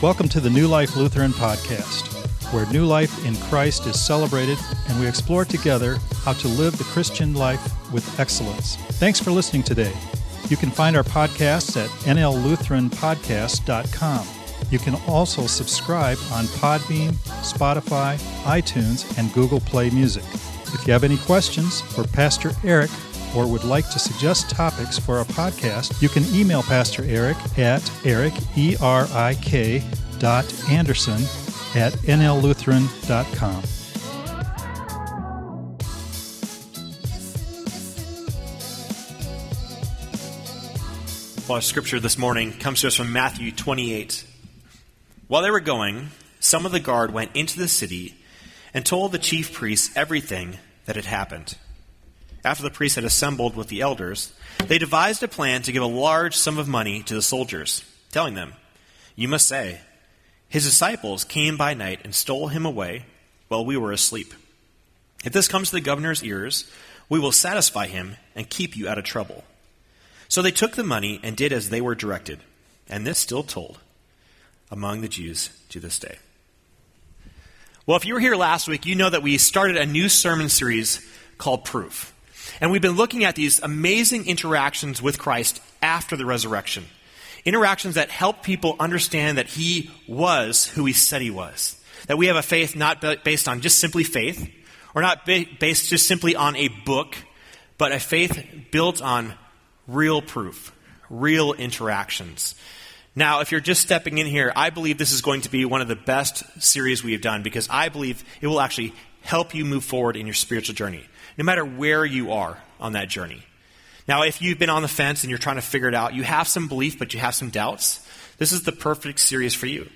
Welcome to the New Life Lutheran Podcast, where new life in Christ is celebrated and we explore together how to live the Christian life with excellence. Thanks for listening today. You can find our podcasts at nllutheranpodcast.com. You can also subscribe on Podbean, Spotify, iTunes, and Google Play Music. If you have any questions for Pastor Erik or would like to suggest topics for a podcast, you can email Pastor Erik at erik, E-R-I-K, dot anderson at nllutheran.com. Well, our scripture this morning comes to us from Matthew 28. While they were going, some of the guard went into the city and told the chief priests everything that had happened. After the priests had assembled with the elders, they devised a plan to give a large sum of money to the soldiers, telling them, You must say, His disciples came by night and stole him away while we were asleep. If this comes to the governor's ears, we will satisfy him and keep you out of trouble. So they took the money and did as they were directed, and this still told among the Jews to this day. Well, if you were here last week, you know that we started a new sermon series called Proof. And we've been looking at these amazing interactions with Christ after the resurrection. Interactions that help people understand that he was who he said he was. That we have a faith not based on just simply faith, or not based just simply on a book, but a faith built on real proof, real interactions. Now, if you're just stepping in here, I believe this is going to be one of the best series we have done because I believe it will actually help you move forward in your spiritual journey no matter where you are on that journey. Now, if you've been on the fence and you're trying to figure it out, you have some belief, but you have some doubts, this is the perfect series for you.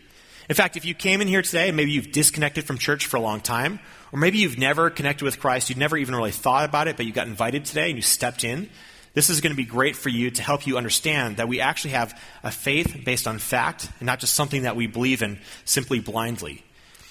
In fact, if you came in here today, maybe you've disconnected from church for a long time, or maybe you've never connected with Christ, you've never even really thought about it, but you got invited today and you stepped in, this is going to be great for you to help you understand that we actually have a faith based on fact and not just something that we believe in simply blindly.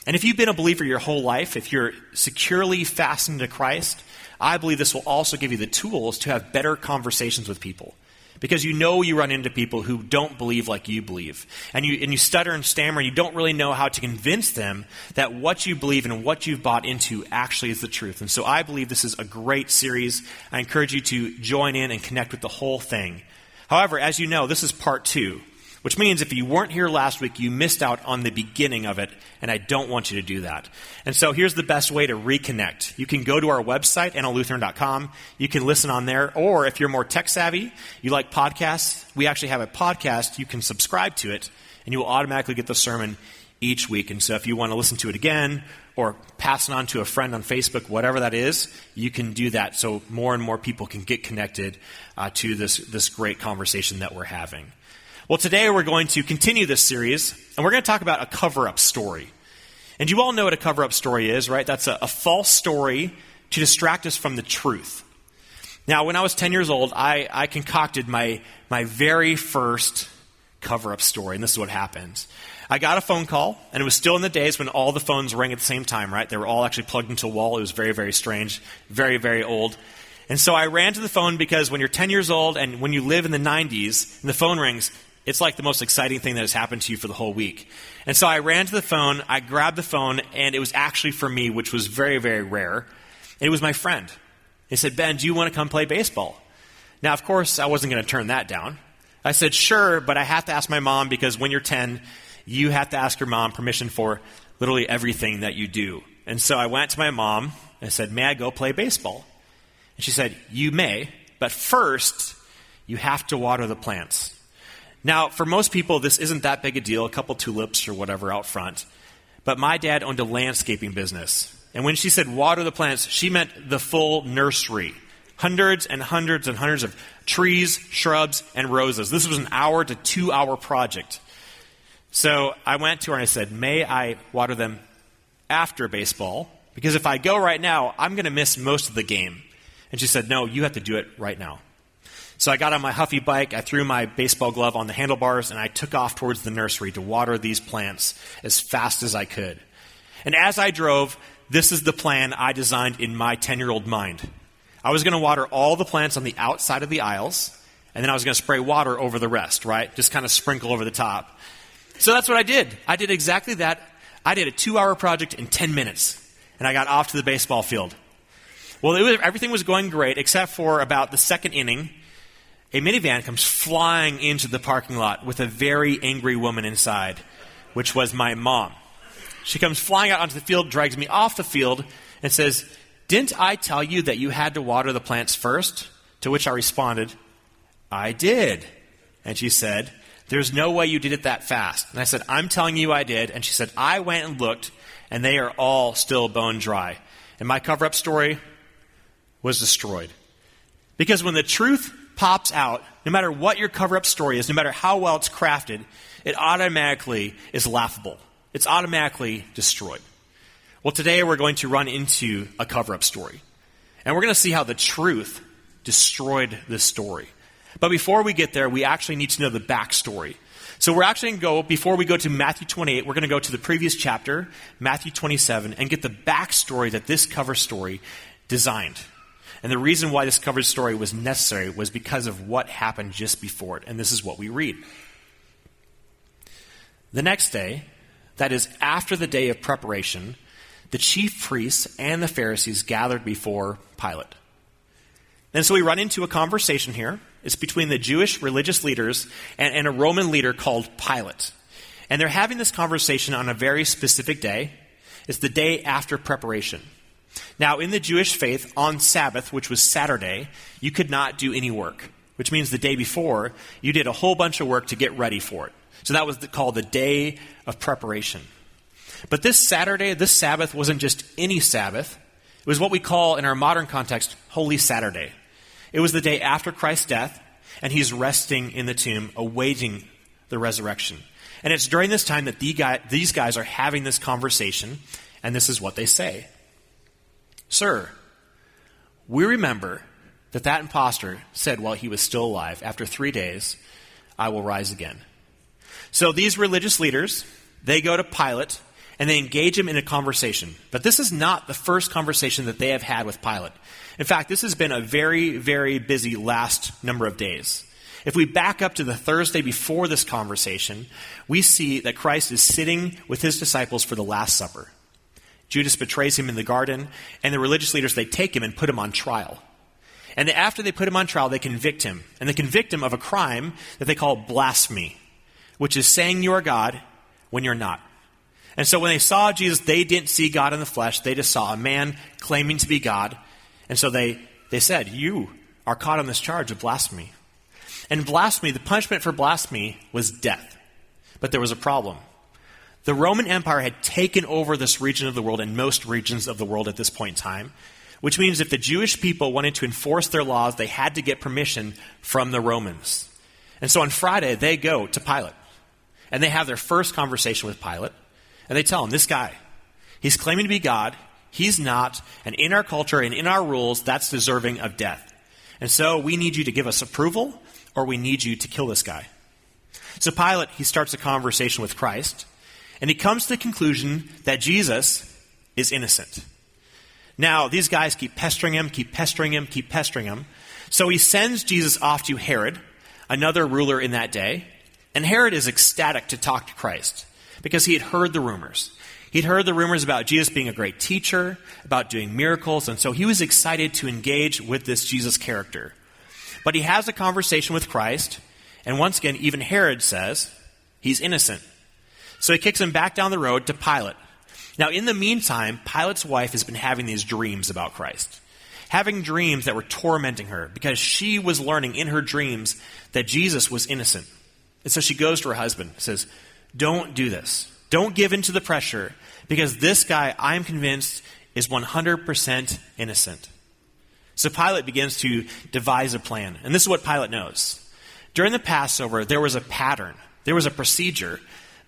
And if you've been a believer your whole life, if you're securely fastened to Christ, I believe this will also give you the tools to have better conversations with people. Because you know you run into people who don't believe like you believe. And you, and you stutter and stammer, and you don't really know how to convince them that what you believe and what you've bought into actually is the truth. And so I believe this is a great series. I encourage you to join in and connect with the whole thing. However, as you know, this is part two. Which means if you weren't here last week, you missed out on the beginning of it, and I don't want you to do that. And so here's the best way to reconnect. You can go to our website, nllutheran.com. You can listen on there, or if you're more tech savvy, you like podcasts, we actually have a podcast. You can subscribe to it, and you will automatically get the sermon each week. And so if you want to listen to it again, or pass it on to a friend on Facebook, whatever that is, you can do that so more and more people can get connected uh, to this, this great conversation that we're having. Well, today we're going to continue this series, and we're going to talk about a cover up story. And you all know what a cover up story is, right? That's a, a, false story to distract us from the truth. Now, when I was 10 years old, I, I concocted my, my very first cover up story, and this is what happened. I got a phone call, and it was still in the days when all the phones rang at the same time, right? They were all actually plugged into a wall. It was very, very strange, very, very old. And so I ran to the phone because when you're 10 years old and when you live in the 90s and the phone rings, it's like the most exciting thing that has happened to you for the whole week. And so I ran to the phone, I grabbed the phone, and it was actually for me, which was very, very rare. It was my friend. He said, Ben, do you want to come play baseball? Now, of course, I wasn't going to turn that down. I said, sure, but I have to ask my mom because when you're 10, you have to ask your mom permission for literally everything that you do. And so I went to my mom and said, May I go play baseball? And she said, You may, but first, you have to water the plants. Now, for most people, this isn't that big a deal, a couple tulips or whatever out front. But my dad owned a landscaping business. And when she said water the plants, she meant the full nursery. Hundreds and hundreds and hundreds of trees, shrubs, and roses. This was an hour to two hour project. So I went to her and I said, May I water them after baseball? Because if I go right now, I'm going to miss most of the game. And she said, No, you have to do it right now. So I got on my Huffy bike, I threw my baseball glove on the handlebars, and I took off towards the nursery to water these plants as fast as I could. And as I drove, this is the plan I designed in my 10 year old mind. I was going to water all the plants on the outside of the aisles, and then I was going to spray water over the rest, right? Just kind of sprinkle over the top. So that's what I did. I did exactly that. I did a two hour project in 10 minutes, and I got off to the baseball field. Well, was, everything was going great, except for about the second inning. A minivan comes flying into the parking lot with a very angry woman inside, which was my mom. She comes flying out onto the field, drags me off the field, and says, Didn't I tell you that you had to water the plants first? To which I responded, I did. And she said, There's no way you did it that fast. And I said, I'm telling you I did. And she said, I went and looked, and they are all still bone dry. And my cover up story was destroyed. Because when the truth pops out, no matter what your cover up story is, no matter how well it's crafted, it automatically is laughable. It's automatically destroyed. Well, today we're going to run into a cover up story. And we're going to see how the truth destroyed this story. But before we get there, we actually need to know the backstory. So we're actually going to go, before we go to Matthew 28, we're going to go to the previous chapter, Matthew 27, and get the backstory that this cover story designed. And the reason why this cover story was necessary was because of what happened just before it. And this is what we read. The next day, that is, after the day of preparation, the chief priests and the Pharisees gathered before Pilate. And so we run into a conversation here. It's between the Jewish religious leaders and, and, a Roman leader called Pilate. And they're having this conversation on a very specific day. It's the day after preparation. Now, in the Jewish faith, on Sabbath, which was Saturday, you could not do any work, which means the day before, you did a whole bunch of work to get ready for it. So that was called the day of preparation. But this Saturday, this Sabbath, wasn't just any Sabbath. It was what we call, in our modern context, Holy Saturday. It was the day after Christ's death, and he's resting in the tomb, awaiting the resurrection. And it's during this time that these guys are having this conversation, and this is what they say Sir, we remember that that impostor said while he was still alive, After three days, I will rise again. So these religious leaders, they go to Pilate and they engage him in a conversation. But this is not the first conversation that they have had with Pilate. In fact, this has been a very, very busy last number of days. If we back up to the Thursday before this conversation, we see that Christ is sitting with his disciples for the Last Supper. Judas betrays him in the garden, and the religious leaders, they take him and put him on trial. And after they put him on trial, they convict him. And they convict him of a crime that they call blasphemy which is saying you are God when you're not. And so when they saw Jesus, they didn't see God in the flesh. They just saw a man claiming to be God. And so they, they said, You are caught on this charge of blasphemy. And blasphemy, the punishment for blasphemy was death. But there was a problem. The Roman Empire had taken over this region of the world and most regions of the world at this point in time, which means if the Jewish people wanted to enforce their laws, they had to get permission from the Romans. And so on Friday, they go to Pilate. And they have their first conversation with Pilate. And they tell him, this guy, he's claiming to be God. He's not. And in our culture and in our rules, that's deserving of death. And so we need you to give us approval or we need you to kill this guy. So Pilate, he starts a conversation with Christ. And he comes to the conclusion that Jesus is innocent. Now, these guys keep pestering him, keep pestering him, keep pestering him. So he sends Jesus off to Herod, another ruler in that day. And Herod is ecstatic to talk to Christ because he had heard the rumors. He'd heard the rumors about Jesus being a great teacher, about doing miracles, and so he was excited to engage with this Jesus character. But he has a conversation with Christ, and once again, even Herod says he's innocent. So he kicks him back down the road to Pilate. Now, in the meantime, Pilate's wife has been having these dreams about Christ. Having dreams that were tormenting her because she was learning in her dreams that Jesus was innocent. And so she goes to her husband and says, Don't do this. Don't give in to the pressure because this guy, I am convinced, is 100% innocent. So Pilate begins to devise a plan. And this is what Pilate knows. During the Passover, there was a pattern, there was a procedure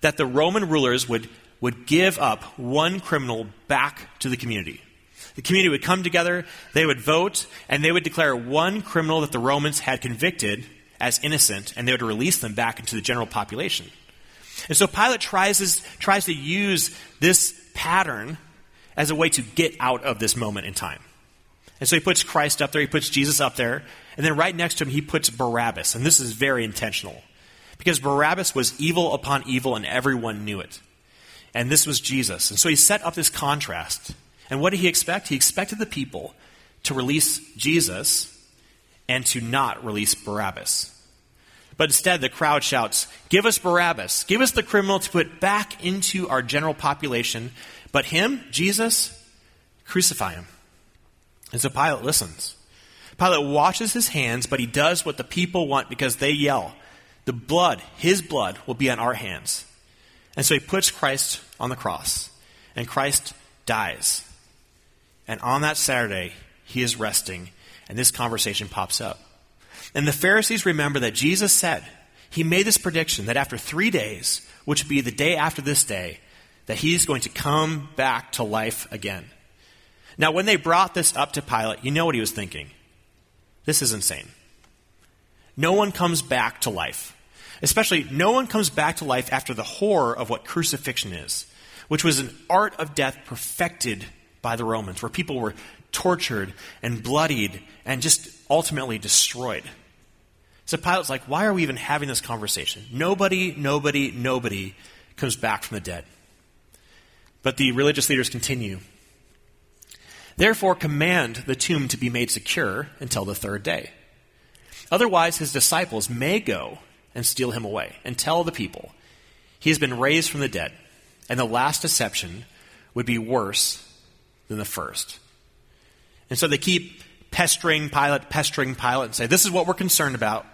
that the Roman rulers would, would give up one criminal back to the community. The community would come together, they would vote, and they would declare one criminal that the Romans had convicted as innocent, and they would release them back into the general population. And so Pilate tries, his, tries to use this pattern as a way to get out of this moment in time. And so he puts Christ up there, he puts Jesus up there, and then right next to him, he puts Barabbas. And this is very intentional. Because Barabbas was evil upon evil and everyone knew it. And this was Jesus. And so he set up this contrast. And what did he expect? He expected the people to release Jesus and to not release Barabbas. But instead, the crowd shouts, Give us Barabbas. Give us the criminal to put back into our general population. But him, Jesus, crucify him. And so Pilate listens. Pilate washes his hands, but he does what the people want because they yell, The blood, his blood, will be on our hands. And so he puts Christ on the cross, and Christ dies. And on that Saturday, he is resting, and this conversation pops up. And the Pharisees remember that Jesus said, he made this prediction that after three days, which would be the day after this day, that he's going to come back to life again. Now, when they brought this up to Pilate, you know what he was thinking. This is insane. No one comes back to life. Especially, no one comes back to life after the horror of what crucifixion is, which was an art of death perfected by the Romans, where people were tortured and bloodied and just ultimately destroyed. So Pilate's like, why are we even having this conversation? Nobody, nobody, nobody comes back from the dead. But the religious leaders continue. Therefore, command the tomb to be made secure until the third day. Otherwise, his disciples may go and steal him away and tell the people he has been raised from the dead, and the last deception would be worse than the first. And so they keep pestering Pilate, pestering Pilate, and say, This is what we're concerned about.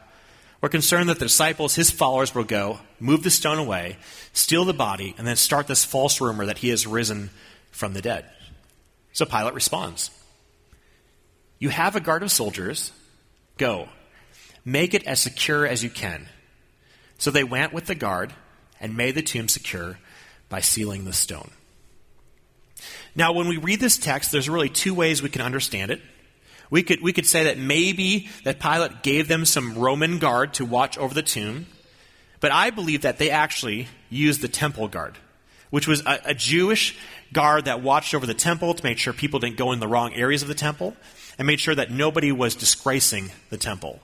We're concerned that the disciples, his followers, will go, move the stone away, steal the body, and then start this false rumor that he has risen from the dead. So Pilate responds You have a guard of soldiers. Go. Make it as secure as you can. So they went with the guard and made the tomb secure by sealing the stone. Now, when we read this text, there's really two ways we can understand it. We could, we could say that maybe that Pilate gave them some Roman guard to watch over the tomb, but I believe that they actually used the temple guard, which was a, a Jewish guard that watched over the temple to make sure people didn't go in the wrong areas of the temple and made sure that nobody was disgracing the temple.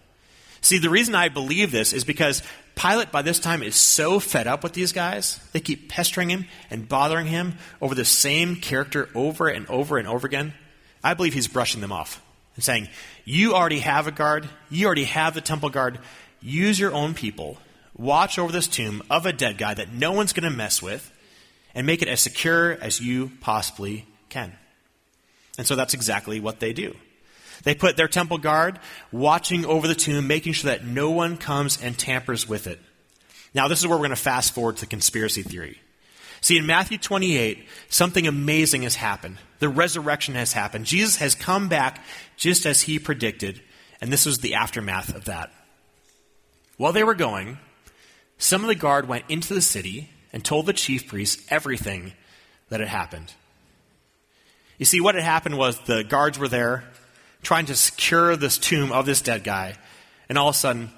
See, the reason I believe this is because Pilate, by this time, is so fed up with these guys. They keep pestering him and bothering him over the same character over and over and over again. I believe he's brushing them off and saying, You already have a guard. You already have the temple guard. Use your own people. Watch over this tomb of a dead guy that no one's going to mess with and make it as secure as you possibly can. And so that's exactly what they do. They put their temple guard watching over the tomb, making sure that no one comes and tampers with it. Now, this is where we're going to fast forward to the conspiracy theory. See, in Matthew 28, something amazing has happened. The resurrection has happened. Jesus has come back just as he predicted, and this was the aftermath of that. While they were going, some of the guard went into the city and told the chief priests everything that had happened. You see, what had happened was the guards were there trying to secure this tomb of this dead guy. And all of a sudden,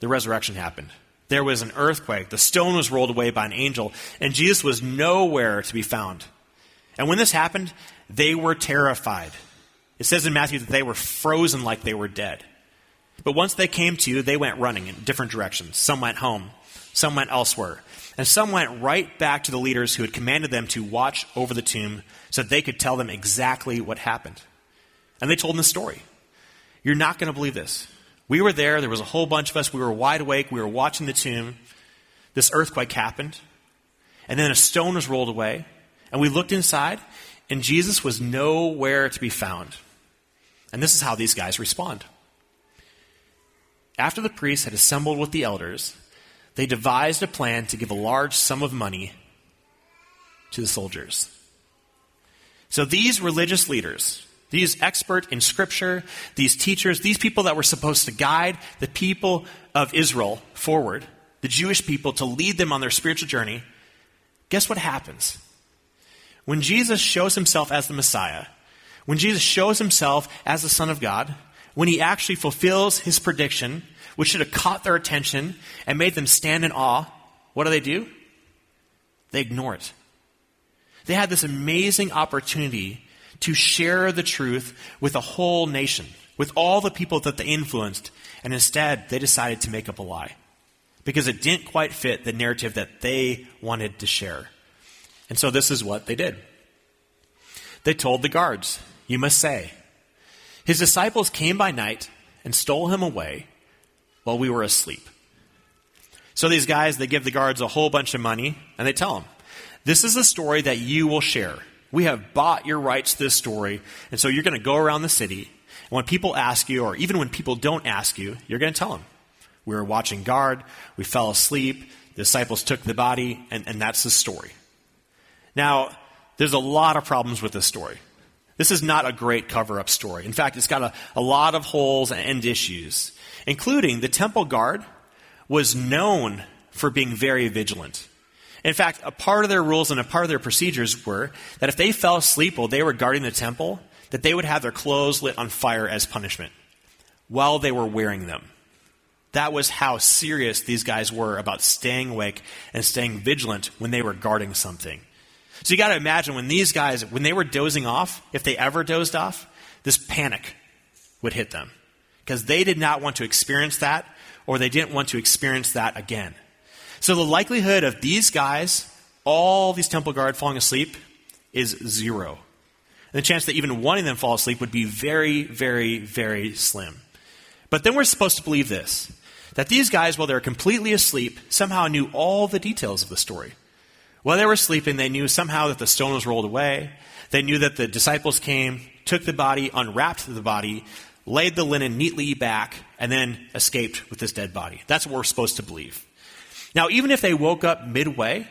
the resurrection happened. There was an earthquake. The stone was rolled away by an angel, and Jesus was nowhere to be found. And when this happened, they were terrified. It says in Matthew that they were frozen like they were dead. But once they came to, they went running in different directions. Some went home, some went elsewhere, and some went right back to the leaders who had commanded them to watch over the tomb so that they could tell them exactly what happened. And they told him the story. You're not going to believe this. We were there. There was a whole bunch of us. We were wide awake. We were watching the tomb. This earthquake happened. And then a stone was rolled away. And we looked inside, and Jesus was nowhere to be found. And this is how these guys respond. After the priests had assembled with the elders, they devised a plan to give a large sum of money to the soldiers. So these religious leaders, these expert in scripture, these teachers, these people that were supposed to guide the people of Israel forward, the Jewish people to lead them on their spiritual journey, guess what happens? When Jesus shows himself as the Messiah, when Jesus shows himself as the Son of God, when he actually fulfills his prediction, which should have caught their attention and made them stand in awe, what do they do? They ignore it. They had this amazing opportunity to share the truth with a whole nation, with all the people that they influenced, and instead they decided to make up a lie. because it didn't quite fit the narrative that they wanted to share. And so this is what they did. They told the guards, You must say, His disciples came by night and stole him away while we were asleep. So these guys, they give the guards a whole bunch of money and they tell them, This is a story that you will share. We have bought your rights to this story, and so you're going to go around the city. And when people ask you, or even when people don't ask you, you're going to tell them. We were watching guard, we fell asleep, the disciples took the body, and, and that's the story. Now, there's a lot of problems with this story. This is not a great cover up story. In fact, it's got a, a lot of holes and issues, including the temple guard was known for being very vigilant. In fact, a part of their rules and a part of their procedures were that if they fell asleep while they were guarding the temple, that they would have their clothes lit on fire as punishment while they were wearing them. That was how serious these guys were about staying awake and staying vigilant when they were guarding something. So you got to imagine when these guys, when they were dozing off, if they ever dozed off, this panic would hit them because they did not want to experience that or they didn't want to experience that again. So the likelihood of these guys, all these temple guard falling asleep, is zero. And the chance that even one of them fall asleep would be very, very, very slim. But then we're supposed to believe this that these guys, while they're completely asleep, somehow knew all the details of the story. While they were sleeping, they knew somehow that the stone was rolled away. They knew that the disciples came, took the body, unwrapped the body, laid the linen neatly back, and then escaped with this dead body. That's what we're supposed to believe. Now, even if they woke up midway,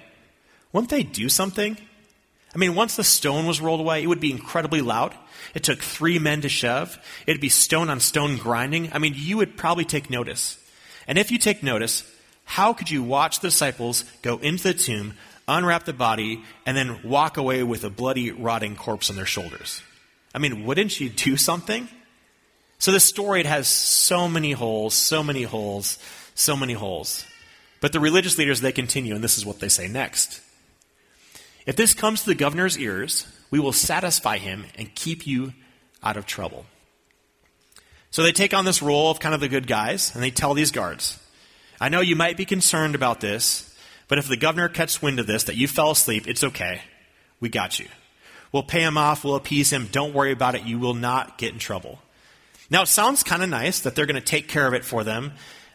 wouldn't they do something? I mean, once the stone was rolled away, it would be incredibly loud. It took three men to shove. It'd be stone on stone grinding. I mean, you would probably take notice. And if you take notice, how could you watch the disciples go into the tomb, unwrap the body, and then walk away with a bloody, rotting corpse on their shoulders? I mean, wouldn't you do something? So this story, it has so many holes, so many holes, so many holes. But the religious leaders, they continue, and this is what they say next. If this comes to the governor's ears, we will satisfy him and keep you out of trouble. So they take on this role of kind of the good guys, and they tell these guards, I know you might be concerned about this, but if the governor catches wind of this, that you fell asleep, it's okay. We got you. We'll pay him off, we'll appease him, don't worry about it, you will not get in trouble. Now, it sounds kind of nice that they're going to take care of it for them,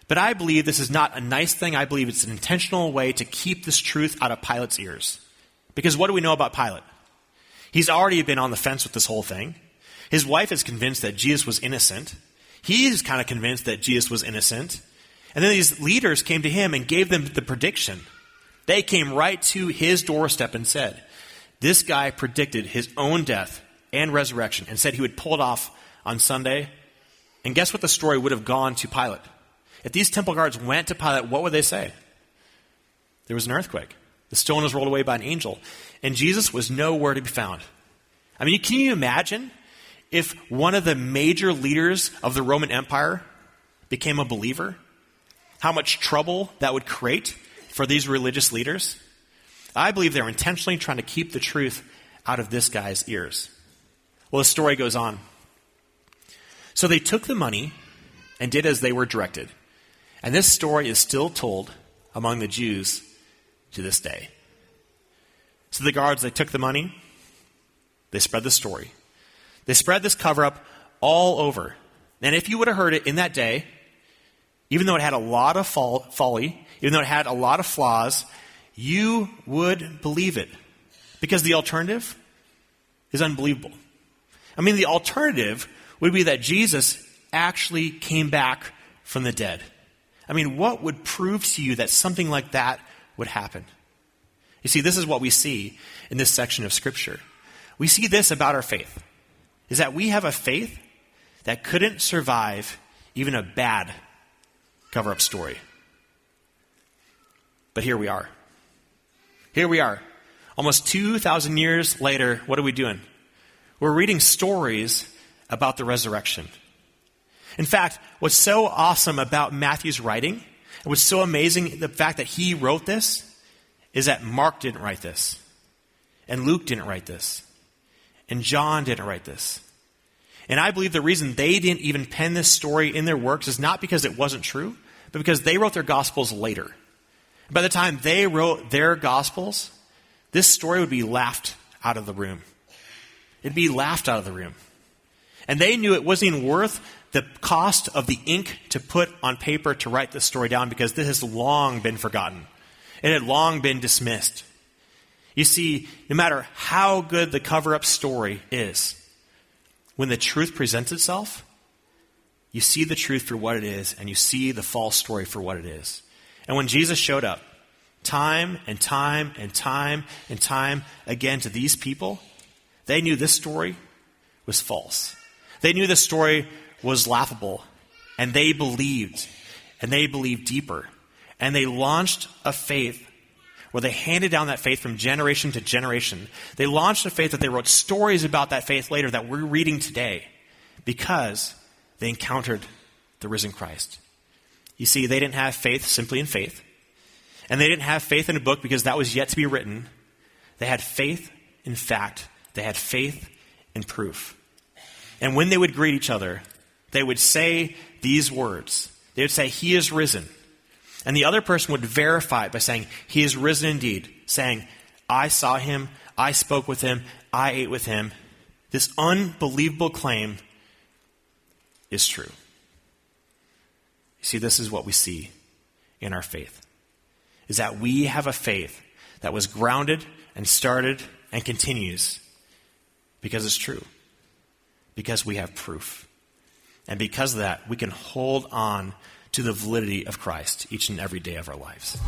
but I believe this is not a nice thing. I believe it's an intentional way to keep this truth out of Pilate's ears. Because what do we know about Pilate? He's already been on the fence with this whole thing. His wife is convinced that Jesus was innocent. He's kind of convinced that Jesus was innocent. And then these leaders came to him and gave them the prediction. They came right to his doorstep and said, This guy predicted his own death and resurrection and said he would pull it off on Sunday. And guess what the story would have gone to Pilate? If these temple guards went to Pilate, what would they say? There was an earthquake. The stone was rolled away by an angel, and Jesus was nowhere to be found. I mean, can you imagine if one of the major leaders of the Roman Empire became a believer? How much trouble that would create for these religious leaders? I believe they're intentionally trying to keep the truth out of this guy's ears. Well, the story goes on. So they took the money and did as they were directed. And this story is still told among the Jews to this day. So the guards, they took the money, they spread the story. They spread this cover up all over. And if you would have heard it in that day, even though it had a lot of folly, even though it had a lot of flaws, you would believe it. Because the alternative is unbelievable. I mean, the alternative would be that Jesus actually came back from the dead. I mean, what would prove to you that something like that would happen? You see, this is what we see in this section of Scripture. We see this about our faith is that we have a faith that couldn't survive even a bad cover up story. But here we are. Here we are. Almost 2,000 years later, what are we doing? We're reading stories about the resurrection. In fact, what's so awesome about Matthew's writing, and what's so amazing, the fact that he wrote this, is that Mark didn't write this, and Luke didn't write this, and John didn't write this. And I believe the reason they didn't even pen this story in their works is not because it wasn't true, but because they wrote their Gospels later. By the time they wrote their Gospels, this story would be laughed out of the room. It'd be laughed out of the room. And they knew it wasn't even worth the cost of the ink to put on paper to write this story down because this has long been forgotten. It had long been dismissed. You see, no matter how good the cover up story is, when the truth presents itself, you see the truth for what it is and you see the false story for what it is. And when Jesus showed up, time and time and time and time again to these people, they knew this story was false. They knew this story was laughable, and they believed, and they believed deeper. And they launched a faith where they handed down that faith from generation to generation. They launched a faith that they wrote stories about that faith later that we're reading today because they encountered the risen Christ. You see, they didn't have faith simply in faith. And they didn't have faith in a book because that was yet to be written. They had faith in fact. They had faith in proof. And when they would greet each other, they would say these words. They would say, He is risen. And the other person would verify it by saying, He is risen indeed, saying, I saw him, I spoke with him, I ate with him. This unbelievable claim is true. You see, this is what we see in our faith. Is that we have a faith that was grounded and started and continues because it's true. Because we have proof. And because of that, we can hold on to the validity of Christ each and every day of our lives.